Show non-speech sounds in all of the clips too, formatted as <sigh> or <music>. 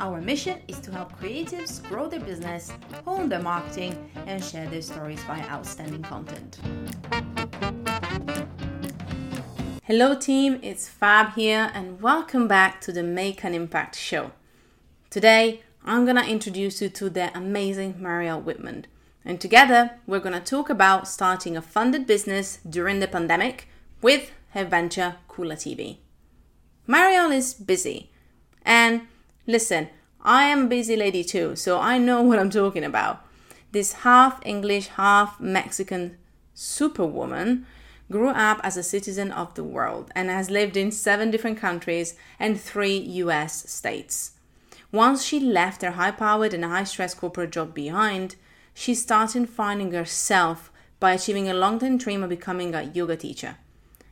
Our mission is to help creatives grow their business, hone their marketing, and share their stories via outstanding content. Hello, team, it's Fab here, and welcome back to the Make an Impact Show. Today, I'm gonna introduce you to the amazing Marielle Whitman. And together, we're gonna talk about starting a funded business during the pandemic with her venture Kula TV. Marielle is busy, and Listen, I am a busy lady too, so I know <laughs> what I'm talking about. This half English, half Mexican superwoman grew up as a citizen of the world and has lived in seven different countries and three US states. Once she left her high powered and high stress corporate job behind, she started finding herself by achieving a long term dream of becoming a yoga teacher.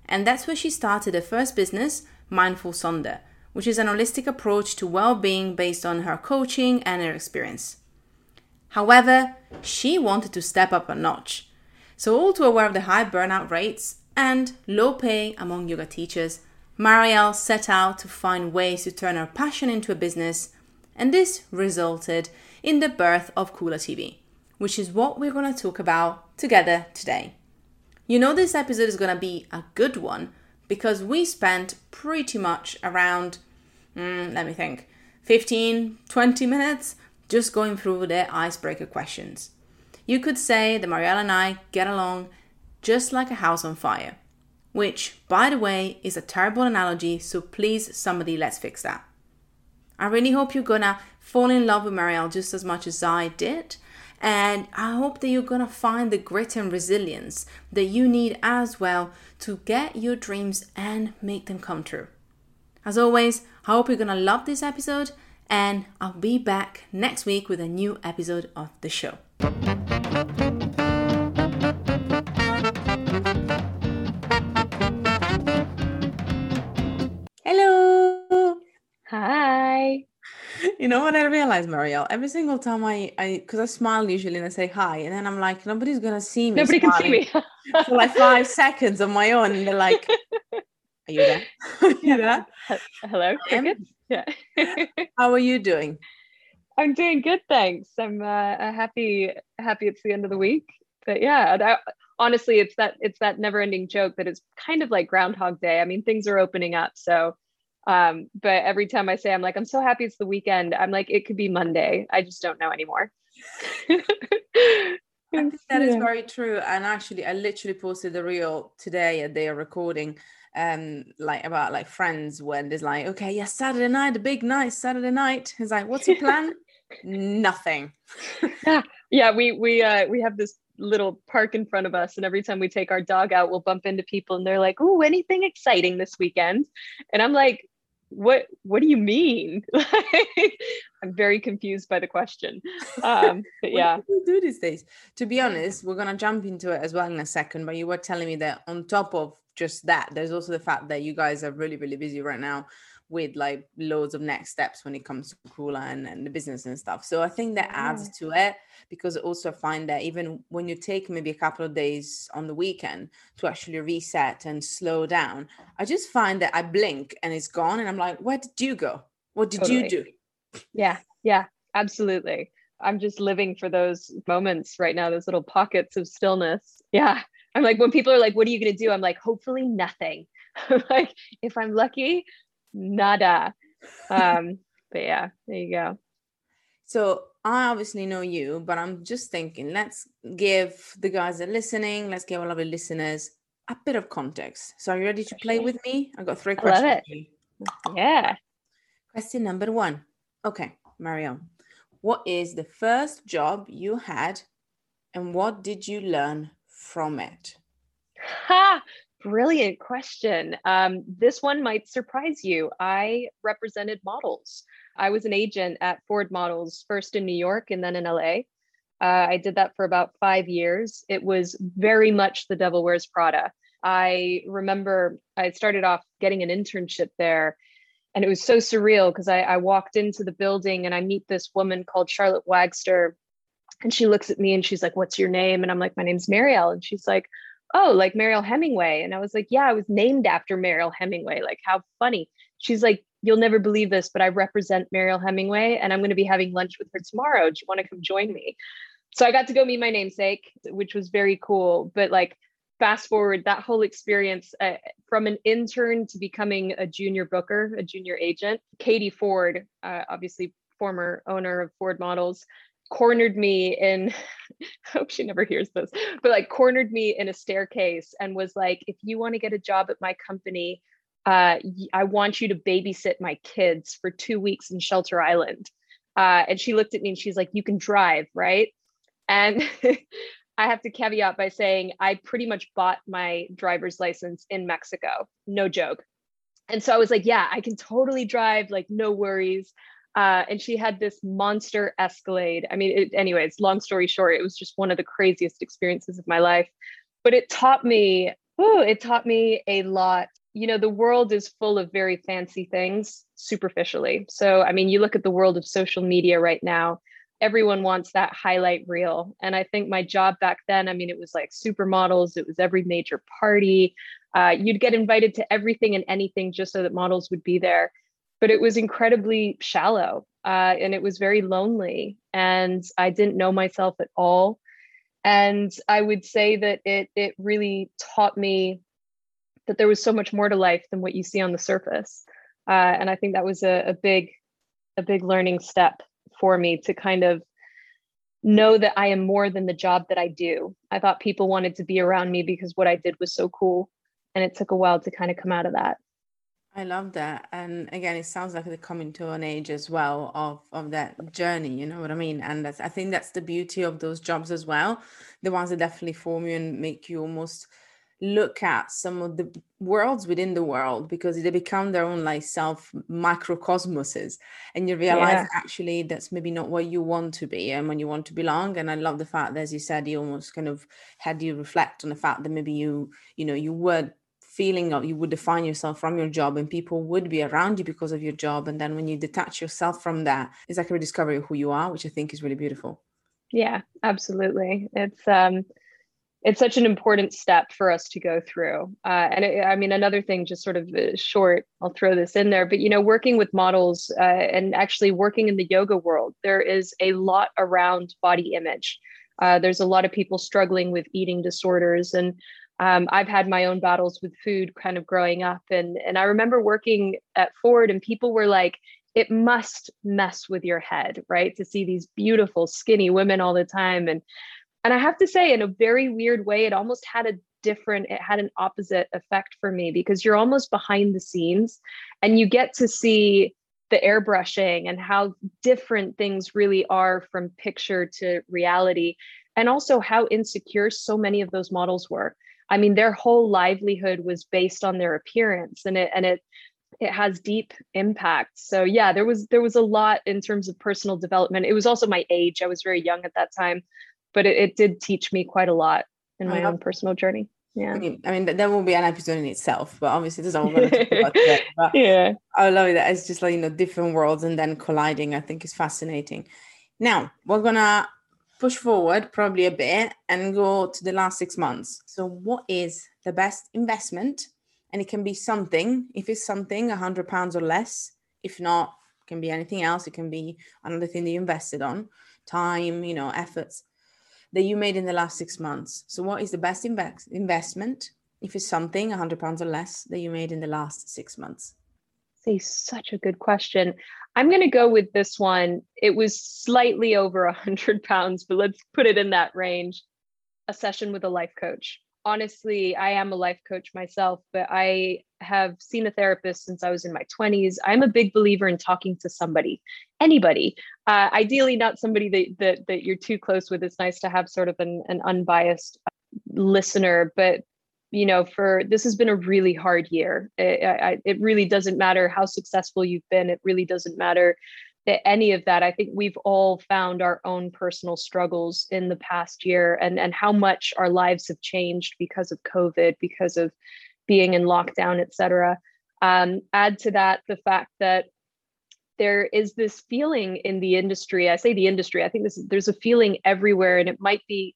And that's where she started her first business, Mindful Sonder, which is an holistic approach to well being based on her coaching and her experience. However, she wanted to step up a notch. So, all too aware of the high burnout rates and low pay among yoga teachers, Marielle set out to find ways to turn her passion into a business, and this resulted in the birth of Kula TV, which is what we're going to talk about together today. You know, this episode is going to be a good one because we spent pretty much around mm, let me think, 15, 20 minutes just going through the icebreaker questions. You could say that Marielle and I get along just like a house on fire, which, by the way, is a terrible analogy, so please, somebody, let's fix that. I really hope you're gonna fall in love with Marielle just as much as I did. And I hope that you're gonna find the grit and resilience that you need as well to get your dreams and make them come true. As always, I hope you're gonna love this episode, and I'll be back next week with a new episode of the show. Hello. Hi. You know what I realized, Marielle? Every single time I, I, because I smile usually and I say hi, and then I'm like, nobody's gonna see me. Nobody can see me for like five <laughs> seconds on my own, and they're like, are you there? <laughs> you there? Hello, Yeah. <laughs> How are you doing? I'm doing good, thanks. I'm uh, happy. Happy it's the end of the week. But yeah, I, honestly, it's that it's that never-ending joke that it's kind of like Groundhog Day. I mean, things are opening up, so. Um, but every time I say I'm like I'm so happy it's the weekend, I'm like it could be Monday. I just don't know anymore. <laughs> I think that yeah. is very true. And actually, I literally posted the reel today at their recording um like about like friends when there's like okay yes saturday night the big night saturday night. He's like what's your plan? <laughs> Nothing. Yeah yeah we we uh we have this little park in front of us and every time we take our dog out we'll bump into people and they're like oh anything exciting this weekend? And i'm like what what do you mean? <laughs> I'm very confused by the question. Um <laughs> but yeah. what do, do these days? To be honest we're gonna jump into it as well in a second but you were telling me that on top of just that there's also the fact that you guys are really really busy right now with like loads of next steps when it comes to Kula and, and the business and stuff. So I think that adds to it because also I also find that even when you take maybe a couple of days on the weekend to actually reset and slow down, I just find that I blink and it's gone. And I'm like, where did you go? What did totally. you do? Yeah, yeah, absolutely. I'm just living for those moments right now, those little pockets of stillness. Yeah. I'm like, when people are like, what are you going to do? I'm like, hopefully nothing. <laughs> like, if I'm lucky, nada. Um, but yeah, there you go. So I obviously know you, but I'm just thinking, let's give the guys that are listening, let's give all of the listeners a bit of context. So are you ready to play with me? I got three questions. love it. Yeah. Question number one. Okay, Marielle, what is the first job you had and what did you learn from it? Ha! Brilliant question. Um, this one might surprise you. I represented models. I was an agent at Ford Models, first in New York and then in LA. Uh, I did that for about five years. It was very much the Devil Wears Prada. I remember I started off getting an internship there, and it was so surreal because I, I walked into the building and I meet this woman called Charlotte Wagster, and she looks at me and she's like, "What's your name?" And I'm like, "My name's Marielle," and she's like, oh, like Mariel Hemingway. And I was like, yeah, I was named after Mariel Hemingway. Like, how funny. She's like, you'll never believe this, but I represent Mariel Hemingway and I'm going to be having lunch with her tomorrow. Do you want to come join me? So I got to go meet my namesake, which was very cool. But like, fast forward that whole experience uh, from an intern to becoming a junior booker, a junior agent. Katie Ford, uh, obviously former owner of Ford Models, cornered me in <laughs> I hope she never hears this, but like cornered me in a staircase and was like, if you want to get a job at my company, uh, I want you to babysit my kids for two weeks in Shelter Island. Uh, and she looked at me and she's like, you can drive, right? And <laughs> I have to caveat by saying I pretty much bought my driver's license in Mexico. No joke. And so I was like, yeah, I can totally drive, like, no worries. Uh, and she had this monster Escalade. I mean, it, anyways, long story short, it was just one of the craziest experiences of my life. But it taught me, oh, it taught me a lot. You know, the world is full of very fancy things superficially. So, I mean, you look at the world of social media right now, everyone wants that highlight reel. And I think my job back then, I mean, it was like supermodels, it was every major party. Uh, you'd get invited to everything and anything just so that models would be there but it was incredibly shallow uh, and it was very lonely and i didn't know myself at all. And i would say that it it really taught me that there was so much more to life than what you see on the surface. Uh, and i think that was a, a big a big learning step for me to kind of know that i am more than the job that i do. I thought people wanted to be around me because what i did was so cool and it took a while to kind of come out of that I love that. And again, it sounds like they're coming to an age as well of of that journey, you know what I mean? And that's I think that's the beauty of those jobs as well. The ones that definitely form you and make you almost look at some of the worlds within the world because they become their own like self microcosmoses and you realize yeah. actually that's maybe not what you want to be and when you want to belong and i love the fact that as you said you almost kind of had you reflect on the fact that maybe you you know you were feeling of you would define yourself from your job and people would be around you because of your job. And then when you detach yourself from that it's like a rediscovery of who you are which i think is really beautiful. Yeah absolutely. It's um it's such an important step for us to go through. Uh, and it, i mean another thing just sort of uh, short i'll throw this in there but you know working with models uh, and actually working in the yoga world there is a lot around body image. Uh, there's a lot of people struggling with eating disorders and um, I've had my own battles with food kind of growing up. And, and I remember working at Ford, and people were like, it must mess with your head, right? To see these beautiful, skinny women all the time. And and I have to say, in a very weird way, it almost had a different, it had an opposite effect for me because you're almost behind the scenes and you get to see the airbrushing and how different things really are from picture to reality and also how insecure so many of those models were I mean, their whole livelihood was based on their appearance, and it and it it has deep impact. So yeah, there was there was a lot in terms of personal development. It was also my age; I was very young at that time, but it, it did teach me quite a lot in my own personal journey. yeah. I mean, I mean, there will be an episode in itself, but obviously there's all going to talk about <laughs> today. But yeah, I love that it's just like you know different worlds and then colliding. I think is fascinating. Now we're gonna push forward probably a bit and go to the last six months. So, what is the best investment? And it can be something. If it's something, a hundred pounds or less. If not, it can be anything else. It can be another thing that you invested on, time, you know, efforts that you made in the last six months. So, what is the best invest- investment if it's something, a hundred pounds or less, that you made in the last six months? Say such a good question. I'm going to go with this one. It was slightly over a hundred pounds, but let's put it in that range. A session with a life coach. Honestly, I am a life coach myself, but I have seen a therapist since I was in my 20s. I'm a big believer in talking to somebody, anybody. Uh, ideally, not somebody that, that that you're too close with. It's nice to have sort of an, an unbiased listener, but you know, for this has been a really hard year. It, I, it really doesn't matter how successful you've been. It really doesn't matter that any of that. I think we've all found our own personal struggles in the past year and, and how much our lives have changed because of COVID, because of being in lockdown, et cetera. Um, add to that the fact that there is this feeling in the industry. I say the industry, I think this there's a feeling everywhere, and it might be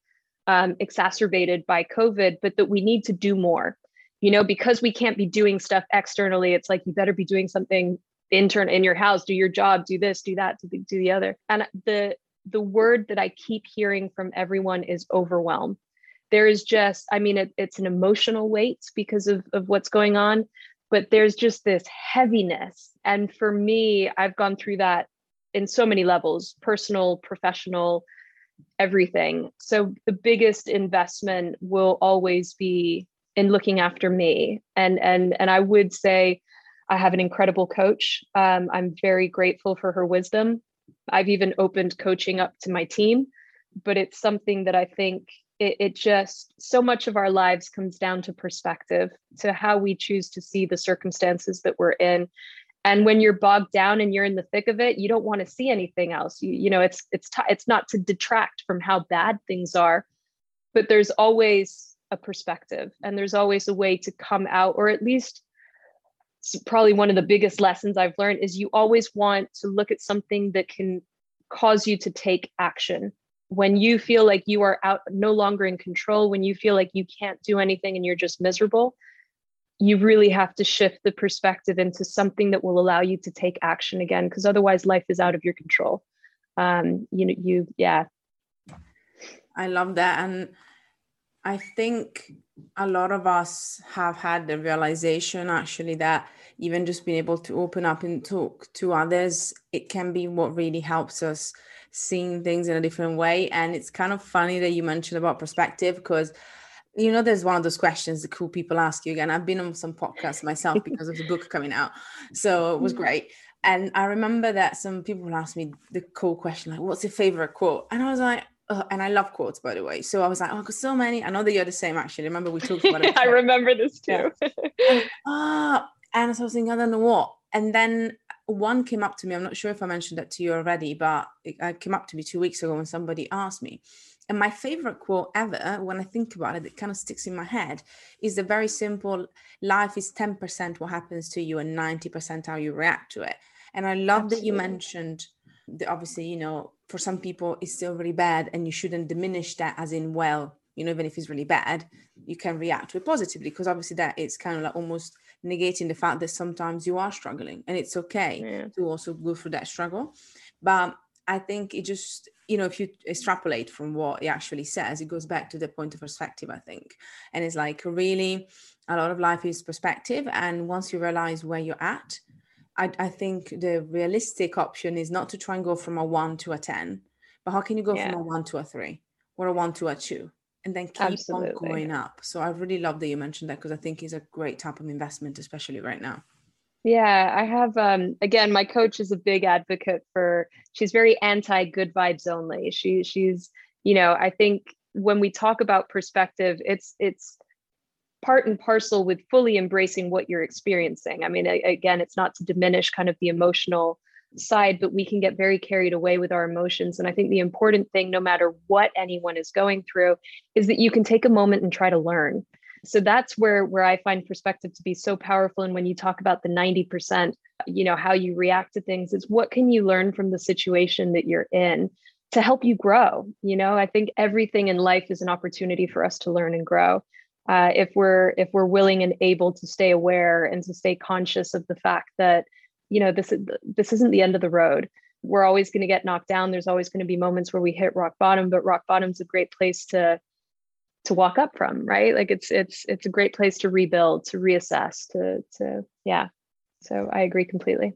um, exacerbated by COVID, but that we need to do more. You know, because we can't be doing stuff externally, it's like you better be doing something intern in your house, do your job, do this, do that, do the, do the other. And the the word that I keep hearing from everyone is overwhelm. There is just, I mean, it, it's an emotional weight because of, of what's going on, but there's just this heaviness. And for me, I've gone through that in so many levels personal, professional, everything. So the biggest investment will always be in looking after me. And and and I would say I have an incredible coach. Um, I'm very grateful for her wisdom. I've even opened coaching up to my team, but it's something that I think it, it just so much of our lives comes down to perspective, to how we choose to see the circumstances that we're in and when you're bogged down and you're in the thick of it you don't want to see anything else. You, you know it's it's t- it's not to detract from how bad things are but there's always a perspective and there's always a way to come out or at least probably one of the biggest lessons i've learned is you always want to look at something that can cause you to take action. When you feel like you are out no longer in control when you feel like you can't do anything and you're just miserable you really have to shift the perspective into something that will allow you to take action again because otherwise life is out of your control. Um you know you yeah. I love that and i think a lot of us have had the realization actually that even just being able to open up and talk to others it can be what really helps us seeing things in a different way. And it's kind of funny that you mentioned about perspective because you know there's one of those questions that cool people ask you again. I've been on some podcasts myself <laughs> because of the book coming out so it was mm-hmm. great. And i remember that some people asked me the cool question like what's your favorite quote? And i was like oh, and i love quotes by the way. So i was like oh got so many i know that you're the same actually. Remember we talked about it <laughs> i remember this too. <laughs> Ah and so i was thinking i don't know what. And then one came up to me i'm not sure if i mentioned that to you already but it came up to me two weeks ago when somebody asked me and my favorite quote ever, when I think about it, it kind of sticks in my head, is the very simple life is 10% what happens to you and 90% how you react to it. And I love Absolutely. that you mentioned that obviously, you know, for some people it's still really bad and you shouldn't diminish that as in, well, you know, even if it's really bad, you can react to it positively because obviously that is kind of like almost negating the fact that sometimes you are struggling and it's okay yeah. to also go through that struggle. But I think it just, you know, if you extrapolate from what he actually says, it goes back to the point of perspective, I think. And it's like really a lot of life is perspective. And once you realize where you're at, I, I think the realistic option is not to try and go from a one to a 10, but how can you go yeah. from a one to a three or a one to a two? And then keep Absolutely. on going up. So I really love that you mentioned that because I think it's a great type of investment, especially right now. Yeah, I have um again my coach is a big advocate for she's very anti good vibes only. She she's you know, I think when we talk about perspective, it's it's part and parcel with fully embracing what you're experiencing. I mean, again, it's not to diminish kind of the emotional side, but we can get very carried away with our emotions. And I think the important thing, no matter what anyone is going through, is that you can take a moment and try to learn so that's where where i find perspective to be so powerful. And when you talk about the 90% you know how you react to things is what can you learn from the situation that you're in to help you grow? You know i think everything in life is an opportunity for us to learn and grow. Uh, if we're if we're willing and able to stay aware and to stay conscious of the fact that you know this is this isn't the end of the road. We're always going to get knocked down. There's always going to be moments where we hit rock bottom but rock bottom's a great place to to walk up from right? Like it's it's it's a great place to rebuild to reassess to to yeah. So i agree completely.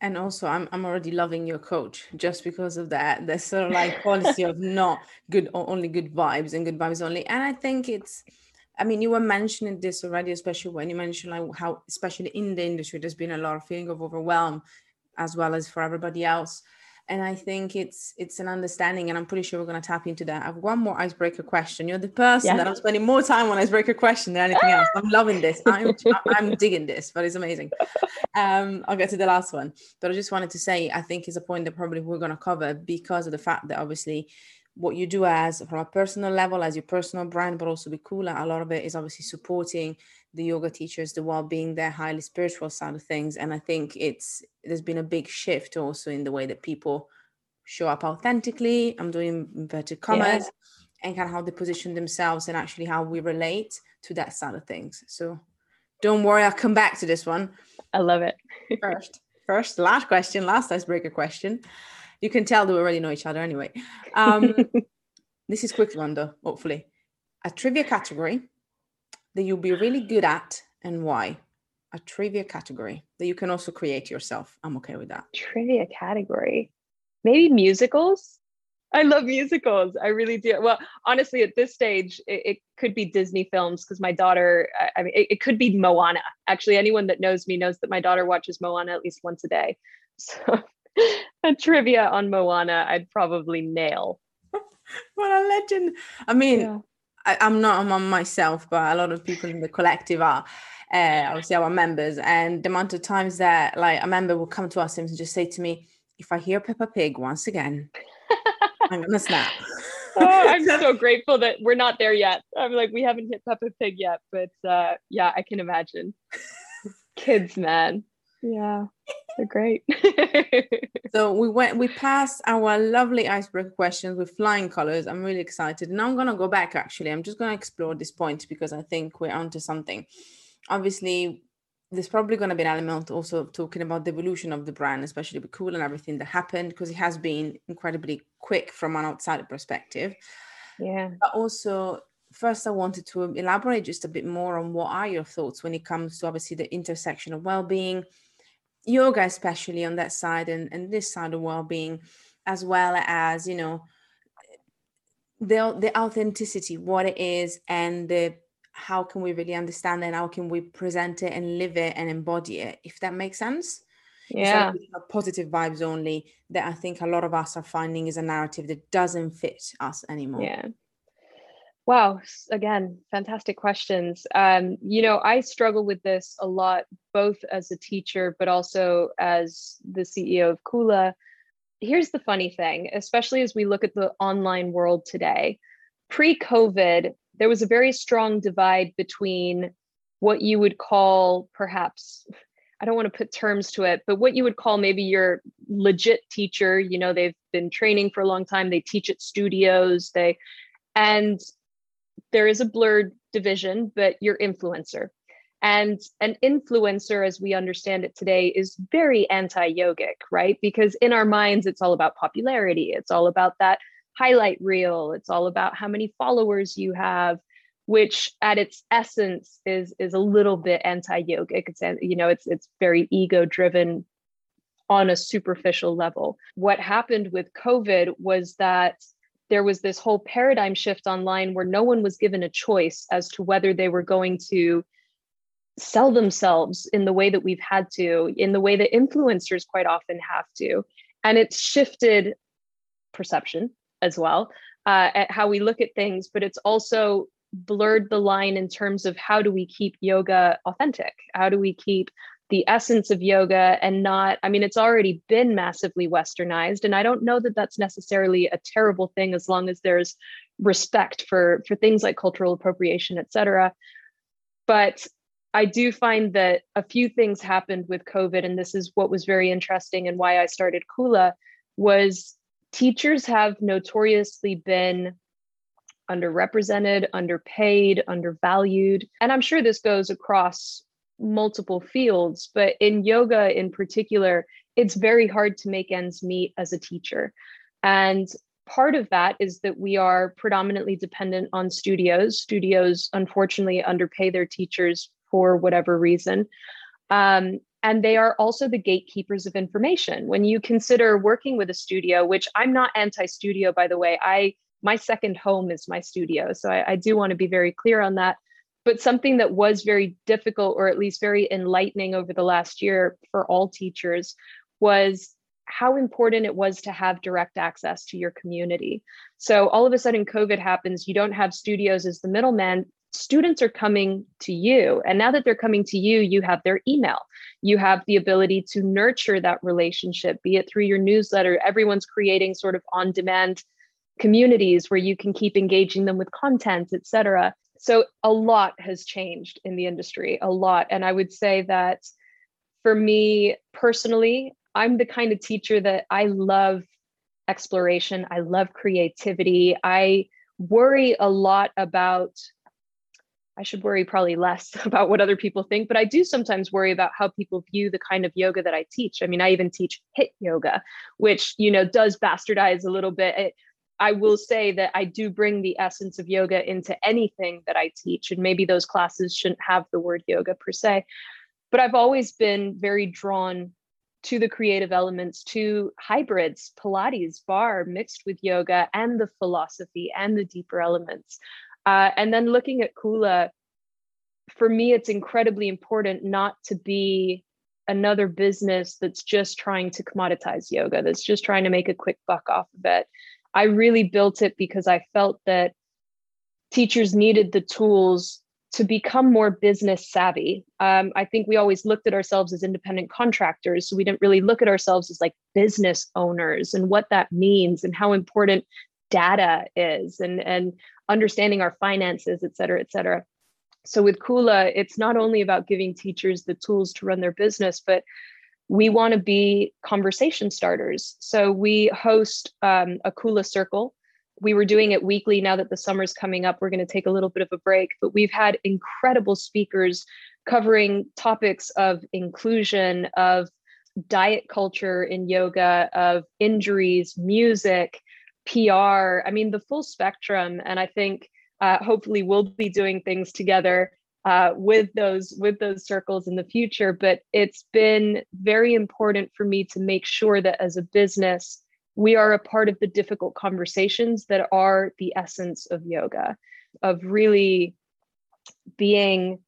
And also I'm, I'm already loving your coach just because of that. There's sort of like <laughs> policy of not good only good vibes and good vibes only. And i think it's i mean you were mentioning this already especially when you mentioned like how especially in the industry there's been a lot of feeling of overwhelm as well as for everybody else and I think it's it's an understanding, and I'm pretty sure we're going to tap into that. I've one more icebreaker question. You're the person yeah. that I'm spending more time on icebreaker question than anything else. I'm loving this. I'm <laughs> I'm digging this, but it's amazing. Um, I'll get to the last one, but I just wanted to say I think is a point that probably we're going to cover because of the fact that obviously what you do as from a personal level as your personal brand, but also be cooler. A lot of it is obviously supporting the yoga teachers, the well-being, their highly spiritual side of things. And I think it's there's been a big shift also in the way that people show up authentically. I'm doing inverted commas yeah. and kind of how they position themselves and actually how we relate to that side of things. So don't worry, I'll come back to this one. I love it. <laughs> first, first, last question, last icebreaker question. You can tell that we already know each other anyway. Um, <laughs> this is quick one though, hopefully. A trivia category that you'll be really good at and why? A trivia category that you can also create yourself. I'm okay with that. Trivia category. Maybe musicals. I love musicals. I really do. Well, honestly, at this stage, it, it could be Disney films because my daughter, I, I mean, it, it, could be Moana. Actually, anyone that knows me knows that my daughter watches Moana at least once a day. <laughs> So, <laughs> a trivia on Moana, I'd probably nail. <laughs> what a legend. I mean, yeah. I, am not I'm on myself, but a lot of people in the collective are. Uh, obviously, our members, and the amount of times that like a member will come to us and just say to me, "If I hear Peppa Pig once again, <laughs> I'm gonna snap." oh, I'm so grateful that we're not there yet. I'm like, we haven't hit Peppa Pig yet, but uh, yeah, I can imagine. Kids, man. Yeah, they're great. <laughs> so we went, we passed our lovely iceberg questions with flying colors. I'm really excited. Now I'm going to go back actually. I'm just going to explore this point because I think we're onto something. Obviously, there's probably going to be an element also talking about the evolution of the brand, especially with Kula and everything that happened because it has been incredibly quick from an outside perspective. Yeah. But also, first, I wanted to elaborate just a bit more on what are your thoughts when it comes to obviously the intersection of well-being yoga especially on that side and, and this side of well-being as well as you know the the authenticity what it is and the how can we really understand it and how can we present it and live it and embody it if that makes sense? Yeah. positive vibes only that i think a lot of us are finding is a narrative that doesn't fit us anymore. Yeah Wow. Again, fantastic questions. Um, you know, I struggle with this a lot, both as a teacher, but also as the CEO of Kula. Here's the funny thing, especially as we look at the online world today. Pre COVID, there was a very strong divide between what you would call perhaps I don't want to put terms to it, but what you would call maybe your legit teacher, you know, they've been training for a long time, they teach at studios, they and there is a blurred division, but your influencer. And an influencer, as we understand it today, is very anti yogic, right? Because in our minds, it's all about popularity, it's all about that highlight reel, it's all about how many followers you have which at its essence is is a little bit anti-yogic it's you know it's it's very ego driven on a superficial level what happened with covid was that there was this whole paradigm shift online where no one was given a choice as to whether they were going to sell themselves in the way that we've had to, in the way that influencers quite often have to. And it's shifted perception as well uh, at how we look at things, but it's also blurred the line in terms of how do we keep yoga authentic? How do we keep the essence of yoga and not i mean it's already been massively westernized and i don't know that that's necessarily a terrible thing as long as there's respect for for things like cultural appropriation et cetera. But i do find that a few things happened with covid and this is what was very interesting and why i started kula was teachers have notoriously been underrepresented underpaid undervalued and i'm sure this goes across multiple fields, but in yoga in particular, it's very hard to make ends meet as a teacher. And part of that is that we are predominantly dependent on studios. Studios, unfortunately, underpay their teachers for whatever reason. Um, and they are also the gatekeepers of information. When you consider working with a studio, which I'm not anti-studio, by the way, I my second home is my studio, so I, I do want to be very clear on that. But something that was very difficult, or at least very enlightening over the last year for all teachers, was how important it was to have direct access to your community. So all of a sudden, COVID happens, you don't have studios as the middleman. Students are coming to you. And now that they're coming to you, you have their email. You have the ability to nurture that relationship, be it through your newsletter. Everyone's creating sort of on demand communities where you can keep engaging them with content, et cetera so a lot has changed in the industry a lot. And i would say that for me personally i'm the kind of teacher that i love exploration. I love creativity. I worry a lot about i should worry probably less <laughs> about what other people think but i do sometimes worry about how people view the kind of yoga that i teach. I mean i even teach HIIT yoga which you know does bastardize a little bit. It, I will say that I do bring the essence of yoga into anything that I teach. And maybe those classes shouldn't have the word yoga per se. But I've always been very drawn to the creative elements, to hybrids, Pilates, barre mixed with yoga, and the philosophy and the deeper elements. Uh, and then looking at Kula, for me, it's incredibly important not to be another business that's just trying to commoditize yoga, that's just trying to make a quick buck off of it. I really built it because I felt that teachers needed the tools to become more business savvy. Um, I think we always looked at ourselves as independent contractors. So we didn't really look at ourselves as like business owners and what that means and how important data is and, and understanding our finances, et cetera, et cetera. So with Kula, it's not only about giving teachers the tools to run their business, but we want to be conversation starters. So we host um, a Kula Circle. We were doing it weekly. Now that the summer's coming up, we're going to take a little bit of a break. But we've had incredible speakers covering topics of inclusion, of diet culture in yoga, of injuries, music, PR. I mean, the full spectrum. And I think uh, hopefully we'll be doing things together uh, with those with those circles in the future but it's been very important for me to make sure that as a business we are a part of the difficult conversations that are the essence of yoga of really being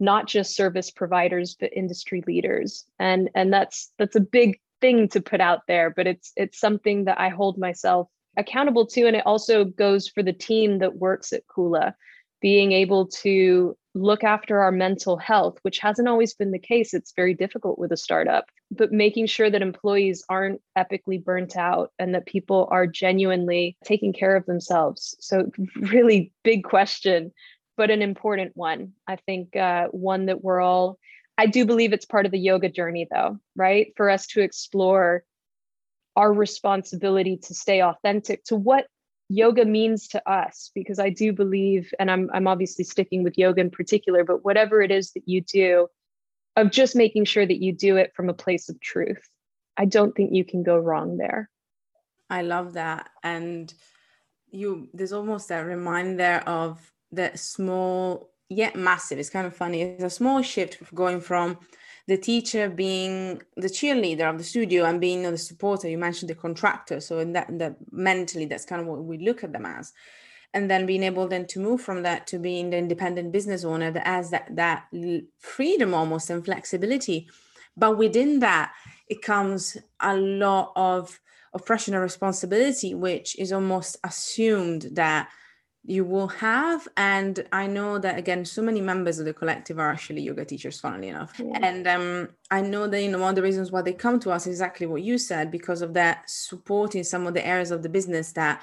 not just service providers but industry leaders. And and that's that's a big thing to put out there but it's it's something that i hold myself accountable to. And it also goes for the team that works at kula being able to look after our mental health, which hasn't always been the case. It's very difficult with a startup, but making sure that employees aren't epically burnt out and that people are genuinely taking care of themselves. So, really big question, but an important one. I think uh, one that we're all, I do believe it's part of the yoga journey, though, right? For us to explore our responsibility to stay authentic to what yoga means to us because I do believe, and I'm I'm obviously sticking with yoga in particular, but whatever it is that you do, of just making sure that you do it from a place of truth. I don't think you can go wrong there. I love that. And you there's almost that reminder of that small yet massive. It's kind of funny. It's a small shift going from the teacher being the cheerleader of the studio and being the supporter you mentioned the contractor. So in that that mentally that's kind of what we look at them as. And then being able then to move from that to being the independent business owner that has that that freedom almost and flexibility. But within that it comes a lot of oppression and responsibility which is almost assumed that you will have and i know that again so many members of the collective are actually yoga teachers funnily enough yeah. and um, i know that you know one of the reasons why they come to us is exactly what you said because of that support in some of the areas of the business that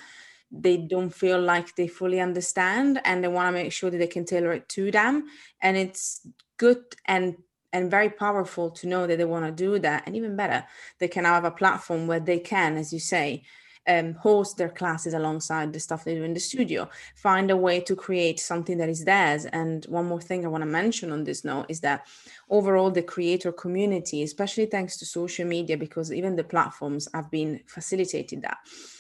they don't feel like they fully understand and they want to make sure that they can tailor it to them and it's good and and very powerful to know that they want to do that and even better they can have a platform where they can as you say um, host their classes alongside the stuff they do in the studio find a way to create something that is theirs and one more thing i want to mention on this note is that overall the creator community especially thanks to social media because even the platforms have been facilitated that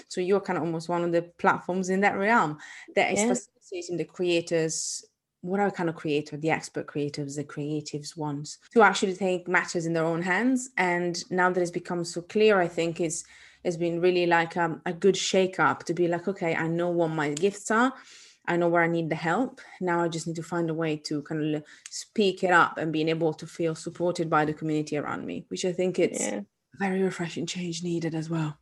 so you're kind of almost one of the platforms in that realm that is yeah. facilitating the creators what are kind of creator, the expert creatives, the creatives ones, to actually take matters in their own hands. And now that it's become so clear, I think is has been really like um, a good shake up to be like, okay, I know what my gifts are. I know where I need the help. Now I just need to find a way to kind of speak it up and being able to feel supported by the community around me, which I think it's yeah. very refreshing change needed as well.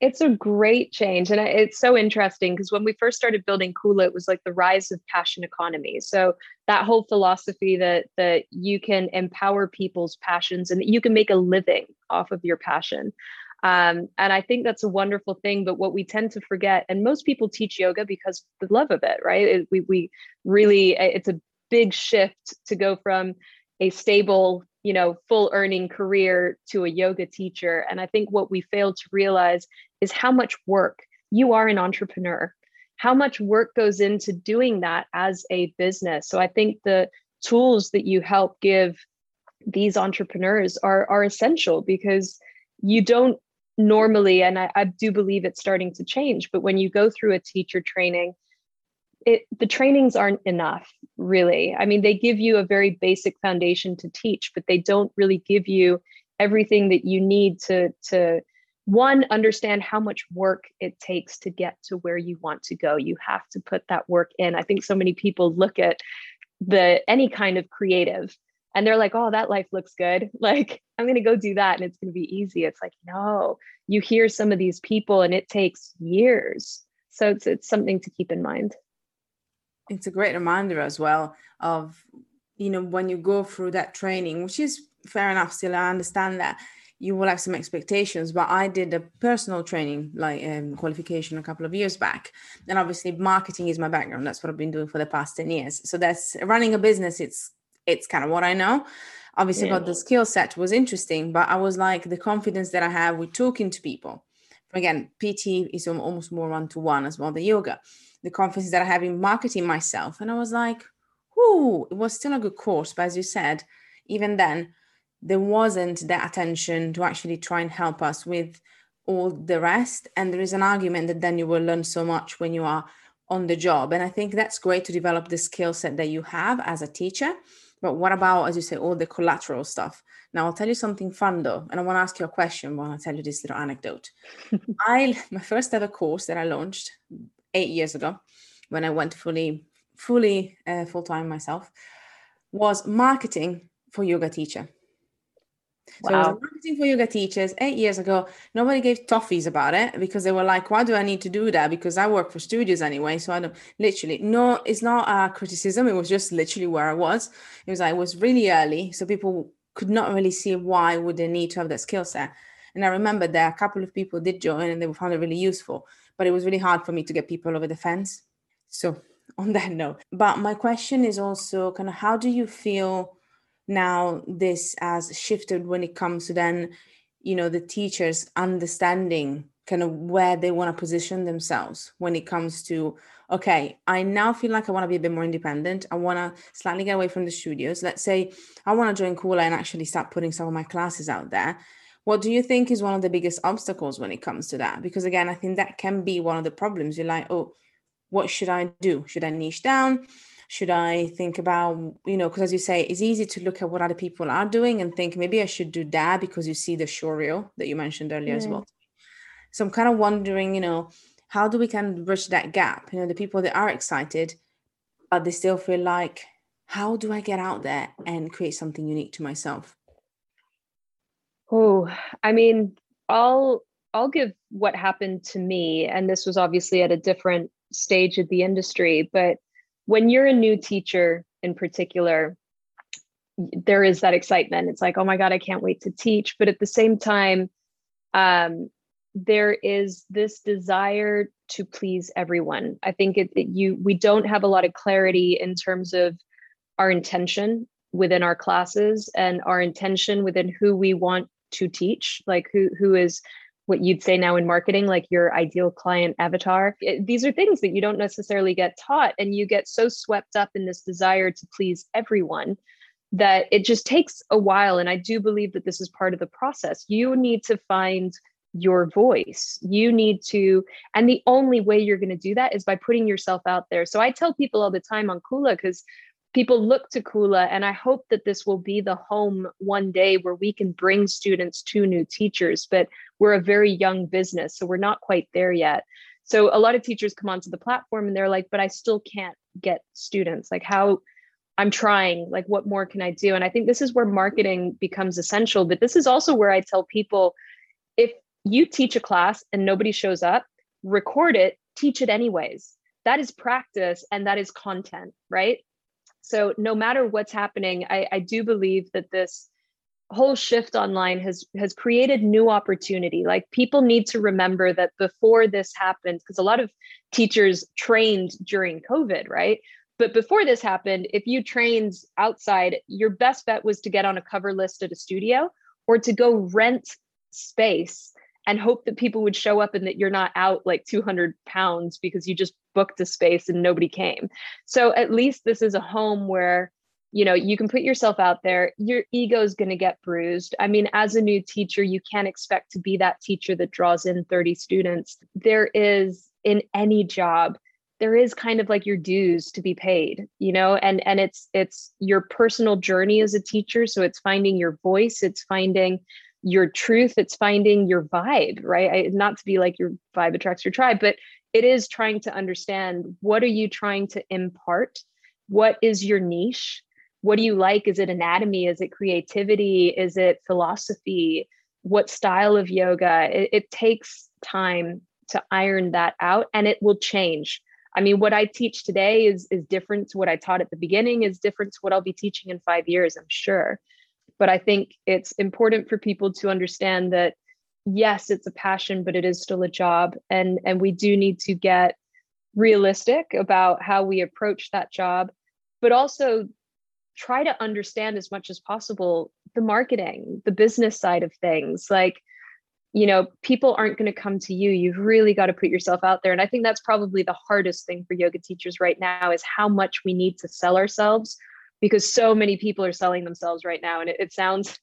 It's a great change. And it's so interesting because when we first started building Kula, it was like the rise of passion economy. So that whole philosophy that that you can empower people's passions and that you can make a living off of your passion. Um, and I think that's a wonderful thing. But what we tend to forget, and most people teach yoga because the love of it, right? It, we, we really, it's a big shift to go from a stable, you know, full earning career to a yoga teacher. And I think what we fail to realize is how much work you are an entrepreneur, how much work goes into doing that as a business. So I think the tools that you help give these entrepreneurs are, are essential because you don't normally, and I, I do believe it's starting to change, but when you go through a teacher training, it, the trainings aren't enough, really. I mean, they give you a very basic foundation to teach, but they don't really give you everything that you need to to one understand how much work it takes to get to where you want to go you have to put that work in i think so many people look at the any kind of creative and they're like oh that life looks good. <laughs> Like i'm going to go do that and it's going to be easy. It's like no you hear some of these people and it takes years. So it's it's something to keep in mind. It's a great reminder as well of you know when you go through that training which is fair enough still i understand that you will have some expectations but i did a personal training like um, qualification a couple of years back. And obviously marketing is my background. That's what i've been doing for the past 10 years. So that's running a business. It's it's kind of what I know. Obviously, yeah. about the skill set was interesting, but I was like the confidence that I have with talking to people. Again, PT is almost more one to one as well, the yoga. The confidence that I have in marketing myself. And I was like, whoo, it was still a good course. But as you said, even then, there wasn't that attention to actually try and help us with all the rest. And there is an argument that then you will learn so much when you are on the job. And I think that's great to develop the skill set that you have as a teacher but what about, as you say, all the collateral stuff? Now I'll tell you something fun though, and I want to ask you a question while I tell you this little anecdote. <laughs> I my first ever course that I launched eight years ago, when I went fully fully uh, full time myself, was marketing for yoga teacher. So wow. I was marketing for yoga teachers eight years ago. Nobody gave toffees about it because they were like, why do I need to do that? Because I work for studios anyway. So I don't literally, no, it's not a criticism. It was just literally where I was. It was like, it was really early. So people could not really see why would they need to have that skill set. And I remember that a couple of people did join and they found it really useful, but it was really hard for me to get people over the fence. So <laughs> on that note, but my question is also kind of how do you feel now this has shifted when it comes to then you know the teachers understanding kind of where they want to position themselves when it comes to okay i now feel like i want to be a bit more independent. I want to slightly get away from the studios. Let's say i want to join Kula and actually start putting some of my classes out there. What do you think is one of the biggest obstacles when it comes to that? Because again i think that can be one of the problems. You're like oh what should i do? Should i niche down should I think about, you know, because as you say, it's easy to look at what other people are doing and think maybe I should do that because you see the showreel that you mentioned earlier yeah. as well. So I'm kind of wondering, you know, how do we kind of bridge that gap? You know, the people that are excited, but they still feel like, how do I get out there and create something unique to myself? Oh, I mean, I'll I'll give what happened to me, and this was obviously at a different stage of the industry. But when you're a new teacher in particular, there is that excitement. It's like, oh my God, I can't wait to teach. But at the same time, um, there is this desire to please everyone. I think it, it, you we don't have a lot of clarity in terms of our intention within our classes and our intention within who we want to teach, like who who is what you'd say now in marketing, like your ideal client avatar. It, these are things that you don't necessarily get taught, and you get so swept up in this desire to please everyone that it just takes a while. And I do believe that this is part of the process. You need to find your voice. You need to, and the only way you're going to do that is by putting yourself out there. So I tell people all the time on Kula, because people look to Kula, and I hope that this will be the home one day where we can bring students to new teachers. But we're a very young business, so we're not quite there yet. So a lot of teachers come onto the platform and they're like, but I still can't get students. Like, how I'm trying, like, what more can I do? And I think this is where marketing becomes essential. But this is also where I tell people if you teach a class and nobody shows up, record it, teach it anyways. That is practice and that is content, right? So no matter what's happening, I, I do believe that this whole shift online has has created new opportunity. Like people need to remember that before this happened because a lot of teachers trained during covid right? But before this happened if you trained outside your best bet was to get on a cover list at a studio or to go rent space and hope that people would show up and that you're not out like 200 pounds because you just booked a space and nobody came. So at least this is a home where you know you can put yourself out there. Your ego is going to get bruised. I mean as a new teacher you can't expect to be that teacher that draws in 30 students. There is in any job there is kind of like your dues to be paid you know and and it's it's your personal journey as a teacher. So it's finding your voice it's finding your truth it's finding your vibe right? I, not to be like your vibe attracts your tribe but it is trying to understand what are you trying to impart? What is your niche? What do you like? Is it anatomy? Is it creativity? Is it philosophy? What style of yoga? It, it takes time to iron that out and it will change. I mean, what I teach today is is different to what I taught at the beginning, is different to what I'll be teaching in five years, I'm sure. But i think it's important for people to understand that yes it's a passion but it is still a job. And and we do need to get realistic about how we approach that job but also try to understand as much as possible the marketing the business side of things. Like you know people aren't going to come to you. You've really got to put yourself out there. And i think that's probably the hardest thing for yoga teachers right now is how much we need to sell ourselves because so many people are selling themselves right now. And it, it sounds,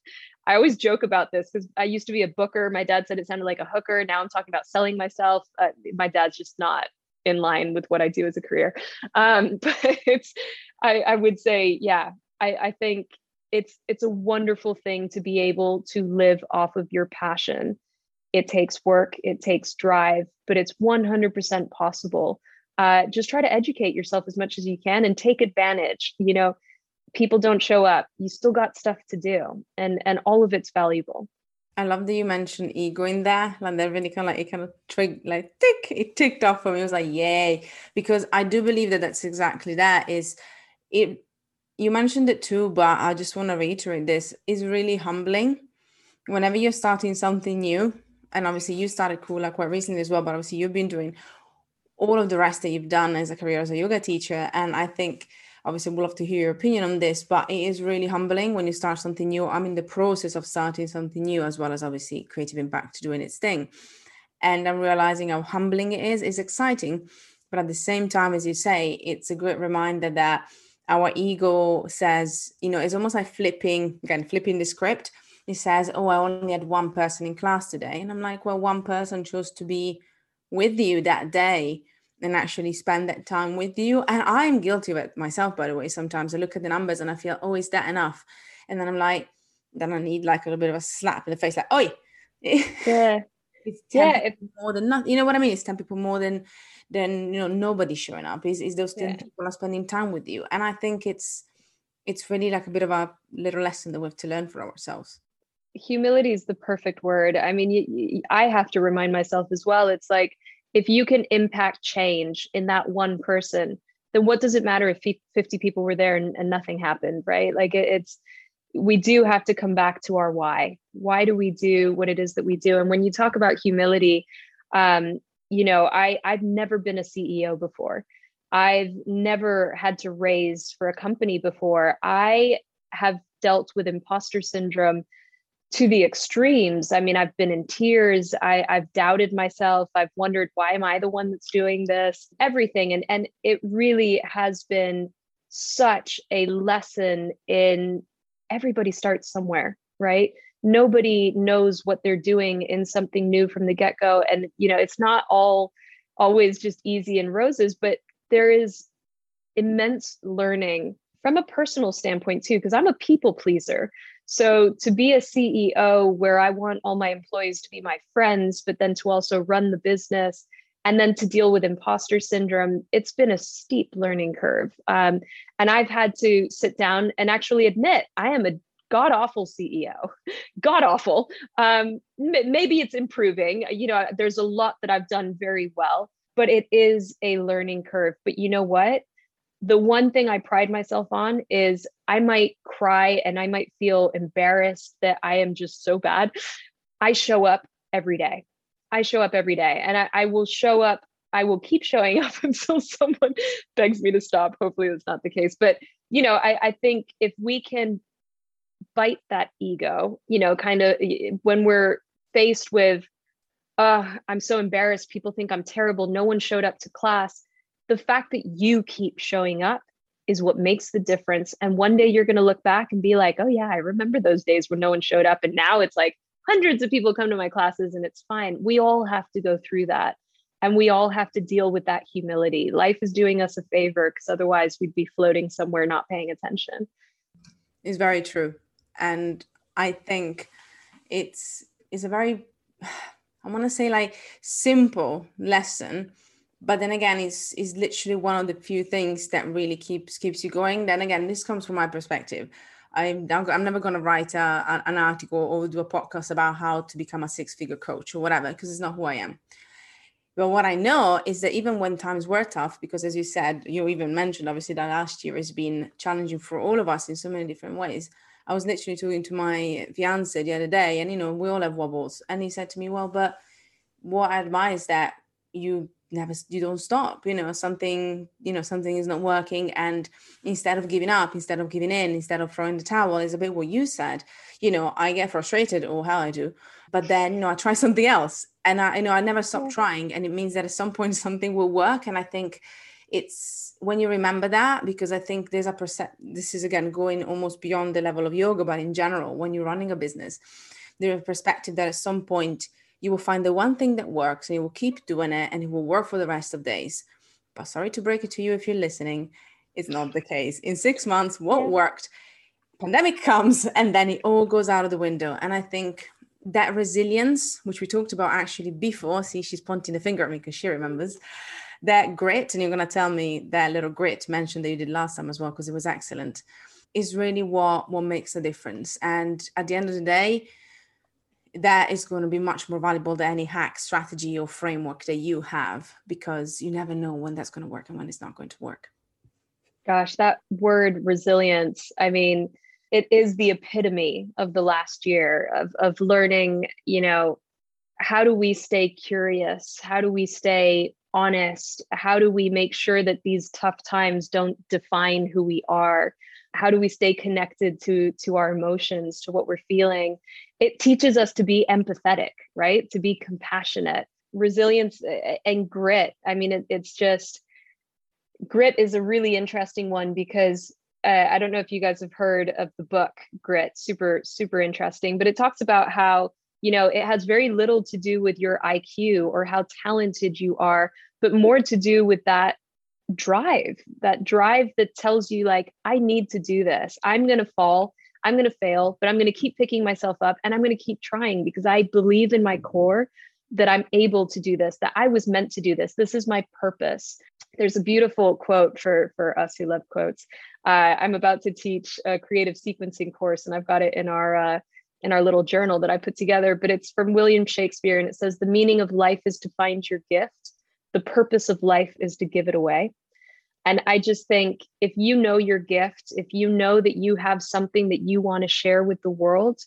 I always joke about this because I used to be a booker. My dad said it sounded like a hooker. Now I'm talking about selling myself. Uh, my dad's just not in line with what I do as a career. Um, <laughs> but it's, I, I would say, yeah, I, I think it's it's a wonderful thing to be able to live off of your passion. It takes work, it takes drive, but it's 100% possible. Uh, just try to educate yourself as much as you can and take advantage. You know, people don't show up you still got stuff to do and and all of it's valuable I love that you mentioned ego in there. Like that really kind of like it kind of triggered, like tick, it ticked off for me. It was like, yay. Because I do believe that that's exactly that is it you mentioned it too, but I just want to reiterate this is really humbling. Whenever you're starting something new, and obviously you started Kula quite recently as well, but obviously you've been doing all of the rest that you've done as a career as a yoga teacher. And I think obviously we'd love to hear your opinion on this but it is really humbling when you start something new. I'm in the process of starting something new as well as obviously creative impact to doing its thing. And i'm realizing how humbling it is. It's exciting but at the same time as you say it's a great reminder that our ego says you know it's almost like flipping again flipping the script. It says oh i only had one person in class today. And i'm like well one person chose to be with you that day and actually spend that time with you. And I'm guilty of it myself, by the way. Sometimes I look at the numbers and I feel, oh, is that enough? And then I'm like, then I need like a little bit of a slap in the face, like, oh, <laughs> yeah. it's 10 yeah, it's more than nothing. You know what I mean? It's 10 people more than than you know nobody showing up. Is is those 10 yeah. people are spending time with you. And I think it's it's really like a bit of a little lesson that we have to learn for ourselves. Humility is the perfect word. I mean, I have to remind myself as well. It's like if you can impact change in that one person then what does it matter if 50 people were there and, and nothing happened right? Like it, it's we do have to come back to our why. Why do we do what it is that we do? And when you talk about humility um, you know i i've never been a ceo before. I've never had to raise for a company before. I have dealt with imposter syndrome to the extremes. I mean, I've been in tears. I, I've doubted myself. I've wondered why am I the one that's doing this? Everything. And and it really has been such a lesson in everybody starts somewhere, right? Nobody knows what they're doing in something new from the get-go. And you know, it's not all always just easy and roses, but there is immense learning from a personal standpoint too, because I'm a people pleaser. So to be a CEO where I want all my employees to be my friends, but then to also run the business and then to deal with imposter syndrome, it's been a steep learning curve. Um, and I've had to sit down and actually admit I am a god awful CEO, <laughs> god awful. Um, maybe it's improving. You know, there's a lot that I've done very well, but it is a learning curve. But you know what? The one thing I pride myself on is I might cry and I might feel embarrassed that I am just so bad. I show up every day. I show up every day and I, I will show up. I will keep showing <laughs> up until someone begs me to stop. Hopefully, that's not the case. But, you know, I, I think if we can bite that ego, you know, kind of when we're faced with, uh, I'm so embarrassed. People think I'm terrible. No one showed up to class the fact that you keep showing up is what makes the difference. And one day you're going to look back and be like, oh, yeah, I remember those days when no one showed up. And now it's like hundreds of people come to my classes and it's fine. We all have to go through that. And we all have to deal with that humility. Life is doing us a favor because otherwise we'd be floating somewhere not paying attention. It's very true. And I think it's it's a very <sighs> I want to say like simple lesson but then again it's is literally one of the few things that really keeps keeps you going. Then again this comes from my perspective. I'm i'm never going to write a, an article or do a podcast about how to become a six figure coach or whatever because it's not who i am. But what i know is that even when times were tough because as you said you even mentioned obviously that last year has been challenging for all of us in so many different ways. I was literally talking to my fiance the other day and you know we all have wobbles. And he said to me well but what is that you never you don't stop you know something you know something is not working and instead of giving up instead of giving in instead of throwing the towel is a bit what you said you know i get frustrated oh, or how i do but then you know i try <laughs> something else and i you know i never stop trying and it means that at some point <laughs> something will work and i think it's when you remember that because i think there's a percent this is again going almost beyond the level of yoga but in general when you're running a business there's a perspective that at some point you will find the one thing that works and you will keep doing it and it will work for the rest of days. But sorry to break it to you if you're listening, it's not the case. In six months, what worked, pandemic comes and then it all goes out of the window. And I think that resilience, which we talked about actually before, see, she's pointing the finger at me because she remembers that grit. And you're going to tell me that little grit mentioned that you did last time as well, because it was excellent, is really what, what makes a difference. And at the end of the day, that is going to be much more valuable than any hack strategy or framework that you have because you never know when that's going to work and when it's not going to work. Gosh that word resilience i mean it is the epitome of the last year of of learning you know how do we stay curious? How do we stay honest? How do we make sure that these tough times don't define who we are how do we stay connected to to our emotions to what we're feeling? It teaches us to be empathetic right? To be compassionate. Resilience and grit. I mean it, it's just grit is a really interesting one because uh, i don't know if you guys have heard of the book grit super super interesting but it talks about how you know it has very little to do with your iq or how talented you are but more to do with that drive that drive that tells you like i need to do this. I'm going to fall. I'm going to fail but i'm going to keep picking myself up and i'm going to keep trying because i believe in my core that i'm able to do this that i was meant to do this. This is my purpose. There's a beautiful quote for for us who love quotes. Uh, i'm about to teach a creative sequencing course and i've got it in our uh, in our little journal that i put together but it's from william shakespeare and it says the meaning of life is to find your gift the purpose of life is to give it away. And I just think if you know your gift, if you know that you have something that you want to share with the world,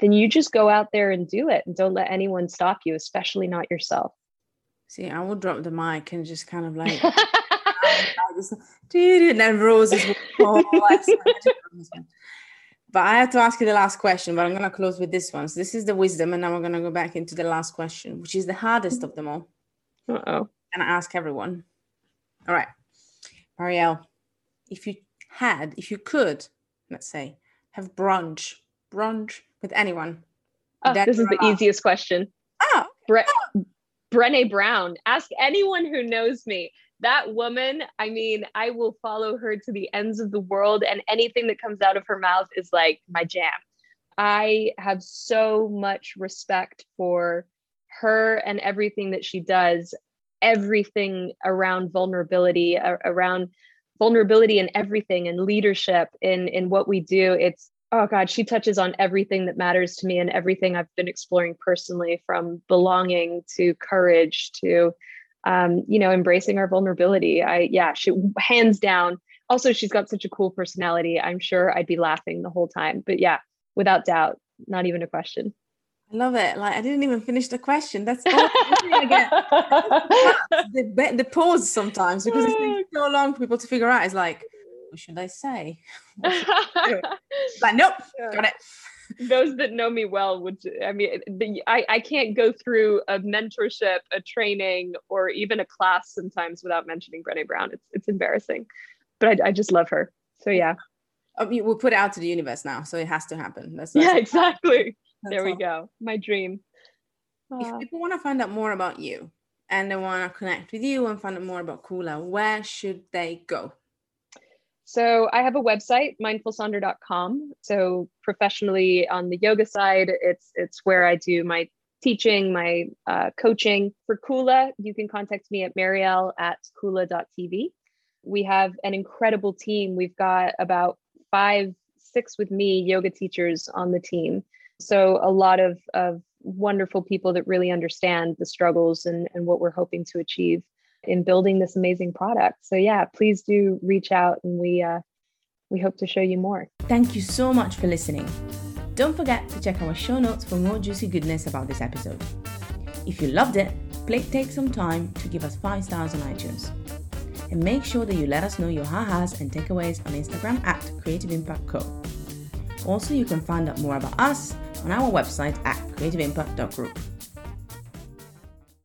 then you just go out there and do it and don't let anyone stop you, especially not yourself. See, I will drop the mic and just kind of like, <laughs> dude, and then roses will But I have to ask you the last question, but I'm going to close with this one. So this is the wisdom, and now we're going to go back into the last question, which is the hardest of them all. Oh. And I ask everyone. All right, Marielle, if you had, if you could, let's say, have brunch, brunch with anyone. Oh, this is the easiest question. Oh, Bre- oh. Brene Brown. Ask anyone who knows me. That woman, I mean, I will follow her to the ends of the world, and anything that comes out of her mouth is like my jam. I have so much respect for her and everything that she does, everything around vulnerability, around vulnerability and everything and leadership in in what we do. It's oh god she touches on everything that matters to me and everything i've been exploring personally from belonging to courage to um, you know embracing our vulnerability. I yeah she hands down. Also she's got such a cool personality. I'm sure i'd be laughing the whole time but yeah without doubt not even a question I love it. Like I didn't even finish the question. That's all I get. <laughs> the, the pause sometimes because it takes so long for people to figure out. It's like what should I say? <laughs> <laughs> like, nope, got it. Those that know me well would, I mean, the, I, I can't go through a mentorship, a training, or even a class sometimes without mentioning Brene Brown. It's, it's embarrassing, but I, I just love her. So, yeah. Oh, we'll put it out to the universe now. So it has to happen. That's, that's yeah, exactly. There we all. go. My dream. If people want to find out more about you and they want to connect with you and find out more about Kula, where should they go? So I have a website, mindfulsonder.com. So professionally on the yoga side, it's it's where I do my teaching, my uh, coaching. For Kula, you can contact me at Marielle at kula.tv. We have an incredible team. We've got about five, six with me yoga teachers on the team. So a lot of, of wonderful people that really understand the struggles and, and what we're hoping to achieve in building this amazing product. So yeah, please do reach out and we uh, we hope to show you more. Thank you so much for listening. Don't forget to check our show notes for more juicy goodness about this episode. If you loved it, please take some time to give us 5 stars on iTunes. And make sure that you let us know your ha-has and takeaways on Instagram at Creative Impact Co. Also, you can find out more about us on our website at creativeimpact.group.